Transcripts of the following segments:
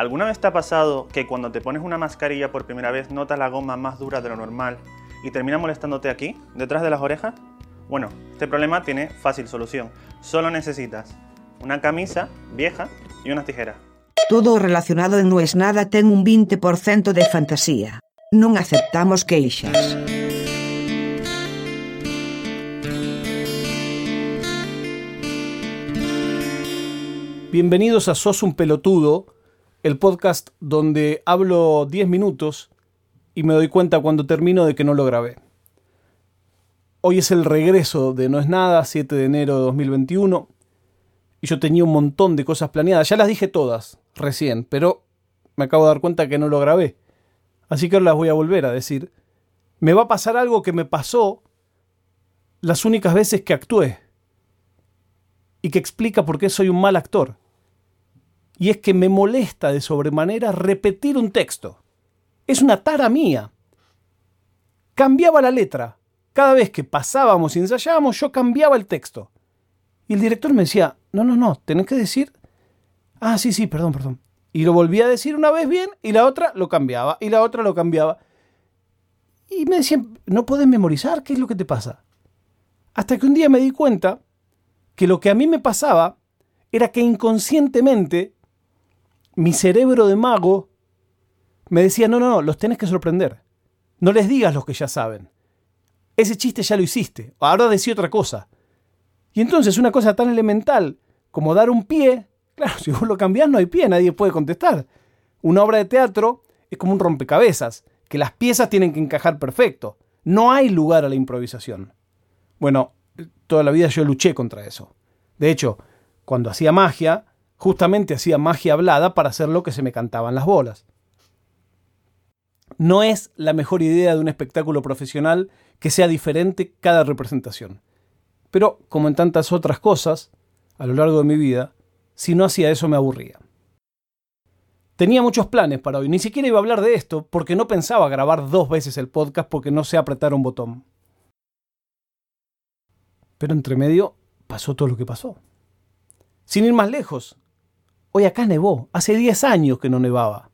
¿Alguna vez te ha pasado que cuando te pones una mascarilla por primera vez notas la goma más dura de lo normal y termina molestándote aquí, detrás de las orejas? Bueno, este problema tiene fácil solución. Solo necesitas una camisa vieja y unas tijeras. Todo relacionado en No es nada ten un 20% de fantasía. Non aceptamos queixas. Bienvenidos a Sos un pelotudo, el podcast donde hablo 10 minutos y me doy cuenta cuando termino de que no lo grabé. Hoy es el regreso de No es nada, 7 de enero de 2021, y yo tenía un montón de cosas planeadas, ya las dije todas recién, pero me acabo de dar cuenta que no lo grabé. Así que ahora las voy a volver a decir. Me va a pasar algo que me pasó las únicas veces que actué y que explica por qué soy un mal actor. Y es que me molesta de sobremanera repetir un texto. Es una tara mía. Cambiaba la letra. Cada vez que pasábamos y ensayábamos, yo cambiaba el texto. Y el director me decía, no, no, no, tenés que decir... Ah, sí, sí, perdón, perdón. Y lo volvía a decir una vez bien y la otra lo cambiaba y la otra lo cambiaba. Y me decían, no puedes memorizar, ¿qué es lo que te pasa? Hasta que un día me di cuenta que lo que a mí me pasaba era que inconscientemente mi cerebro de mago me decía, no, no, no, los tenés que sorprender. No les digas los que ya saben. Ese chiste ya lo hiciste. Ahora decía otra cosa. Y entonces una cosa tan elemental como dar un pie, claro, si vos lo cambiás no hay pie, nadie puede contestar. Una obra de teatro es como un rompecabezas, que las piezas tienen que encajar perfecto. No hay lugar a la improvisación. Bueno, toda la vida yo luché contra eso. De hecho, cuando hacía magia, justamente hacía magia hablada para hacer lo que se me cantaban las bolas. No es la mejor idea de un espectáculo profesional que sea diferente cada representación. Pero, como en tantas otras cosas, a lo largo de mi vida, si no hacía eso me aburría. Tenía muchos planes para hoy, ni siquiera iba a hablar de esto porque no pensaba grabar dos veces el podcast porque no sé apretar un botón. Pero entre medio pasó todo lo que pasó. Sin ir más lejos, hoy acá nevó, hace 10 años que no nevaba.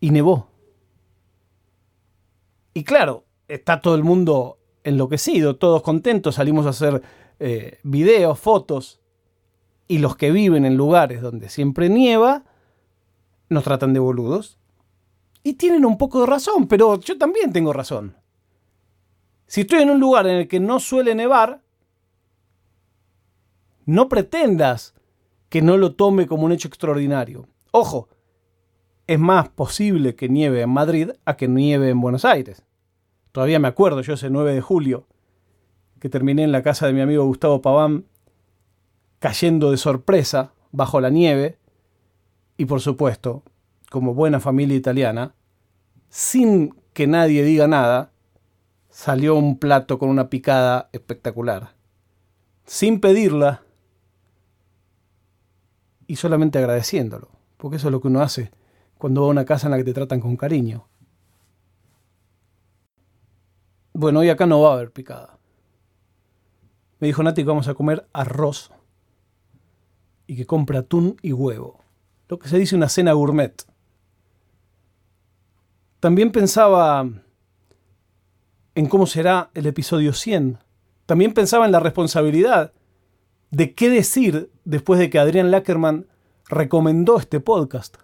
Y nevó. Y claro, está todo el mundo enloquecido, todos contentos, salimos a hacer eh, videos, fotos, y los que viven en lugares donde siempre nieva, nos tratan de boludos. Y tienen un poco de razón, pero yo también tengo razón. Si estoy en un lugar en el que no suele nevar, no pretendas que no lo tome como un hecho extraordinario. Ojo, es más posible que nieve en Madrid a que nieve en Buenos Aires. Todavía me acuerdo yo ese 9 de julio, que terminé en la casa de mi amigo Gustavo Paván, cayendo de sorpresa bajo la nieve, y por supuesto, como buena familia italiana, sin que nadie diga nada, salió un plato con una picada espectacular. Sin pedirla, y solamente agradeciéndolo, porque eso es lo que uno hace cuando va a una casa en la que te tratan con cariño. Bueno, hoy acá no va a haber picada. Me dijo Nati que vamos a comer arroz y que compra atún y huevo, lo que se dice una cena gourmet. También pensaba en cómo será el episodio 100. También pensaba en la responsabilidad de qué decir después de que Adrián Lackerman recomendó este podcast.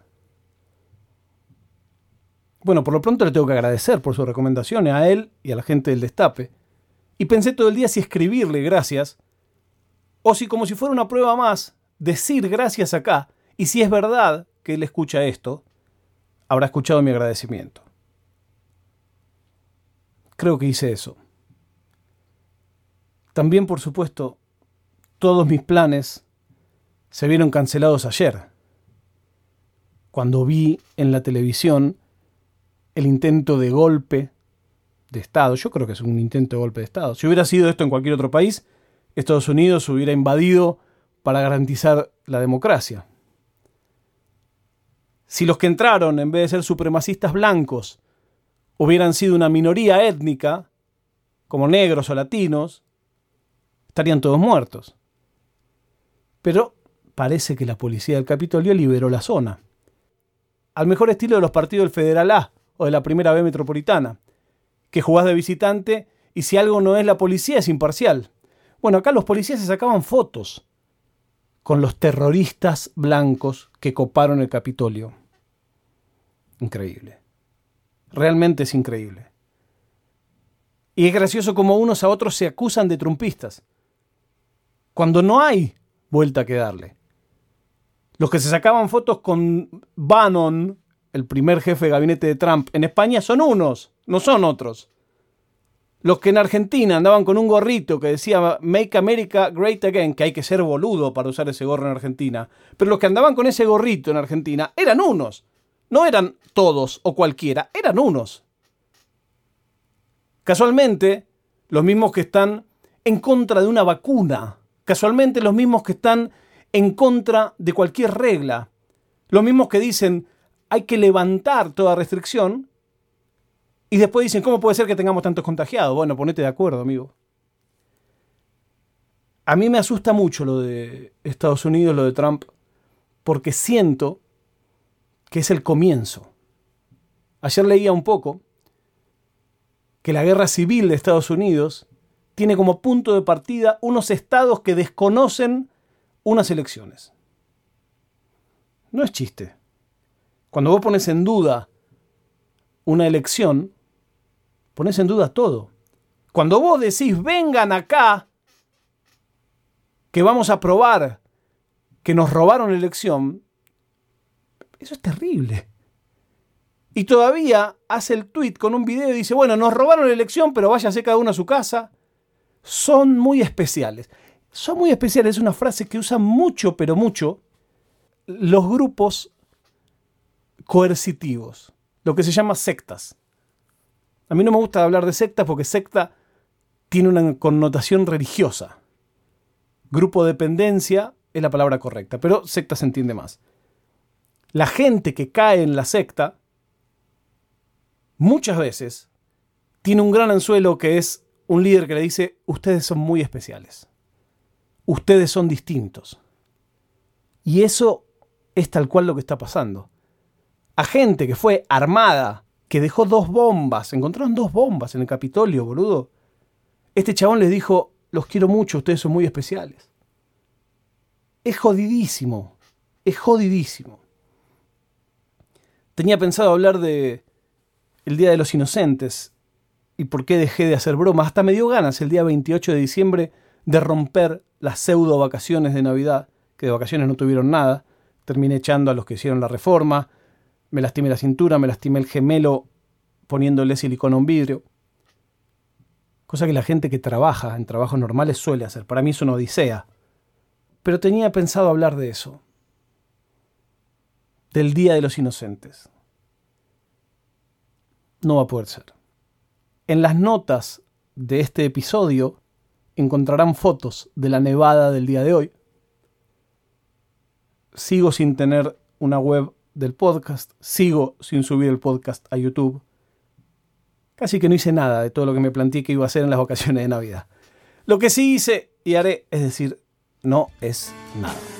Bueno, por lo pronto le tengo que agradecer por sus recomendaciones a él y a la gente del Destape. Y pensé todo el día si escribirle gracias, o si como si fuera una prueba más, decir gracias acá, y si es verdad que él escucha esto, habrá escuchado mi agradecimiento. Creo que hice eso. También, por supuesto, todos mis planes se vieron cancelados ayer, cuando vi en la televisión el intento de golpe de Estado. Yo creo que es un intento de golpe de Estado. Si hubiera sido esto en cualquier otro país, Estados Unidos hubiera invadido para garantizar la democracia. Si los que entraron, en vez de ser supremacistas blancos, hubieran sido una minoría étnica, como negros o latinos, estarían todos muertos. Pero parece que la policía del Capitolio liberó la zona. al mejor estilo de los partidos del Federal A o de la Primera B Metropolitana, que jugás de visitante y si algo no es la policía es imparcial. Bueno, acá los policías se sacaban fotos con los terroristas blancos que coparon el Capitolio. Increíble. Realmente es increíble. Y es gracioso como unos a otros se acusan de trumpistas, cuando no hay vuelta que darle. Los que se sacaban fotos con Bannon, el primer jefe de gabinete de Trump en España, son unos, no son otros. Los que en Argentina andaban con un gorrito que decía Make America Great Again, que hay que ser boludo para usar ese gorro en Argentina, pero los que andaban con ese gorrito en Argentina eran unos. No eran todos o cualquiera, eran unos. Casualmente, los mismos que están en contra de una vacuna, casualmente los mismos que están en contra de cualquier regla, los mismos que dicen hay que levantar toda restricción y después dicen, ¿cómo puede ser que tengamos tantos contagiados? Bueno, ponete de acuerdo, amigo. A mí me asusta mucho lo de Estados Unidos, lo de Trump, porque siento que es el comienzo. Ayer leía un poco que la guerra civil de Estados Unidos tiene como punto de partida unos estados que desconocen unas elecciones. No es chiste. Cuando vos pones en duda una elección, pones en duda todo. Cuando vos decís, vengan acá, que vamos a probar que nos robaron la elección, eso es terrible. Y todavía hace el tweet con un video y dice, bueno, nos robaron la elección, pero váyase cada uno a su casa. Son muy especiales. Son muy especiales, es una frase que usan mucho, pero mucho, los grupos coercitivos, lo que se llama sectas. A mí no me gusta hablar de sectas porque secta tiene una connotación religiosa. Grupo de dependencia es la palabra correcta, pero secta se entiende más. La gente que cae en la secta muchas veces tiene un gran anzuelo que es un líder que le dice, ustedes son muy especiales, ustedes son distintos. Y eso es tal cual lo que está pasando. A gente que fue armada, que dejó dos bombas, encontraron dos bombas en el Capitolio, boludo. Este chabón les dijo, los quiero mucho, ustedes son muy especiales. Es jodidísimo, es jodidísimo. Tenía pensado hablar de el Día de los Inocentes y por qué dejé de hacer bromas. Hasta me dio ganas el día 28 de diciembre de romper las pseudo vacaciones de Navidad, que de vacaciones no tuvieron nada. Terminé echando a los que hicieron la reforma, me lastimé la cintura, me lastimé el gemelo poniéndole silicona a un vidrio. Cosa que la gente que trabaja en trabajos normales suele hacer. Para mí es una odisea. Pero tenía pensado hablar de eso. Del Día de los Inocentes no va a poder ser. En las notas de este episodio encontrarán fotos de la nevada del día de hoy. Sigo sin tener una web del podcast, sigo sin subir el podcast a YouTube. Casi que no hice nada de todo lo que me planteé que iba a hacer en las vacaciones de Navidad. Lo que sí hice y haré es decir, no es nada.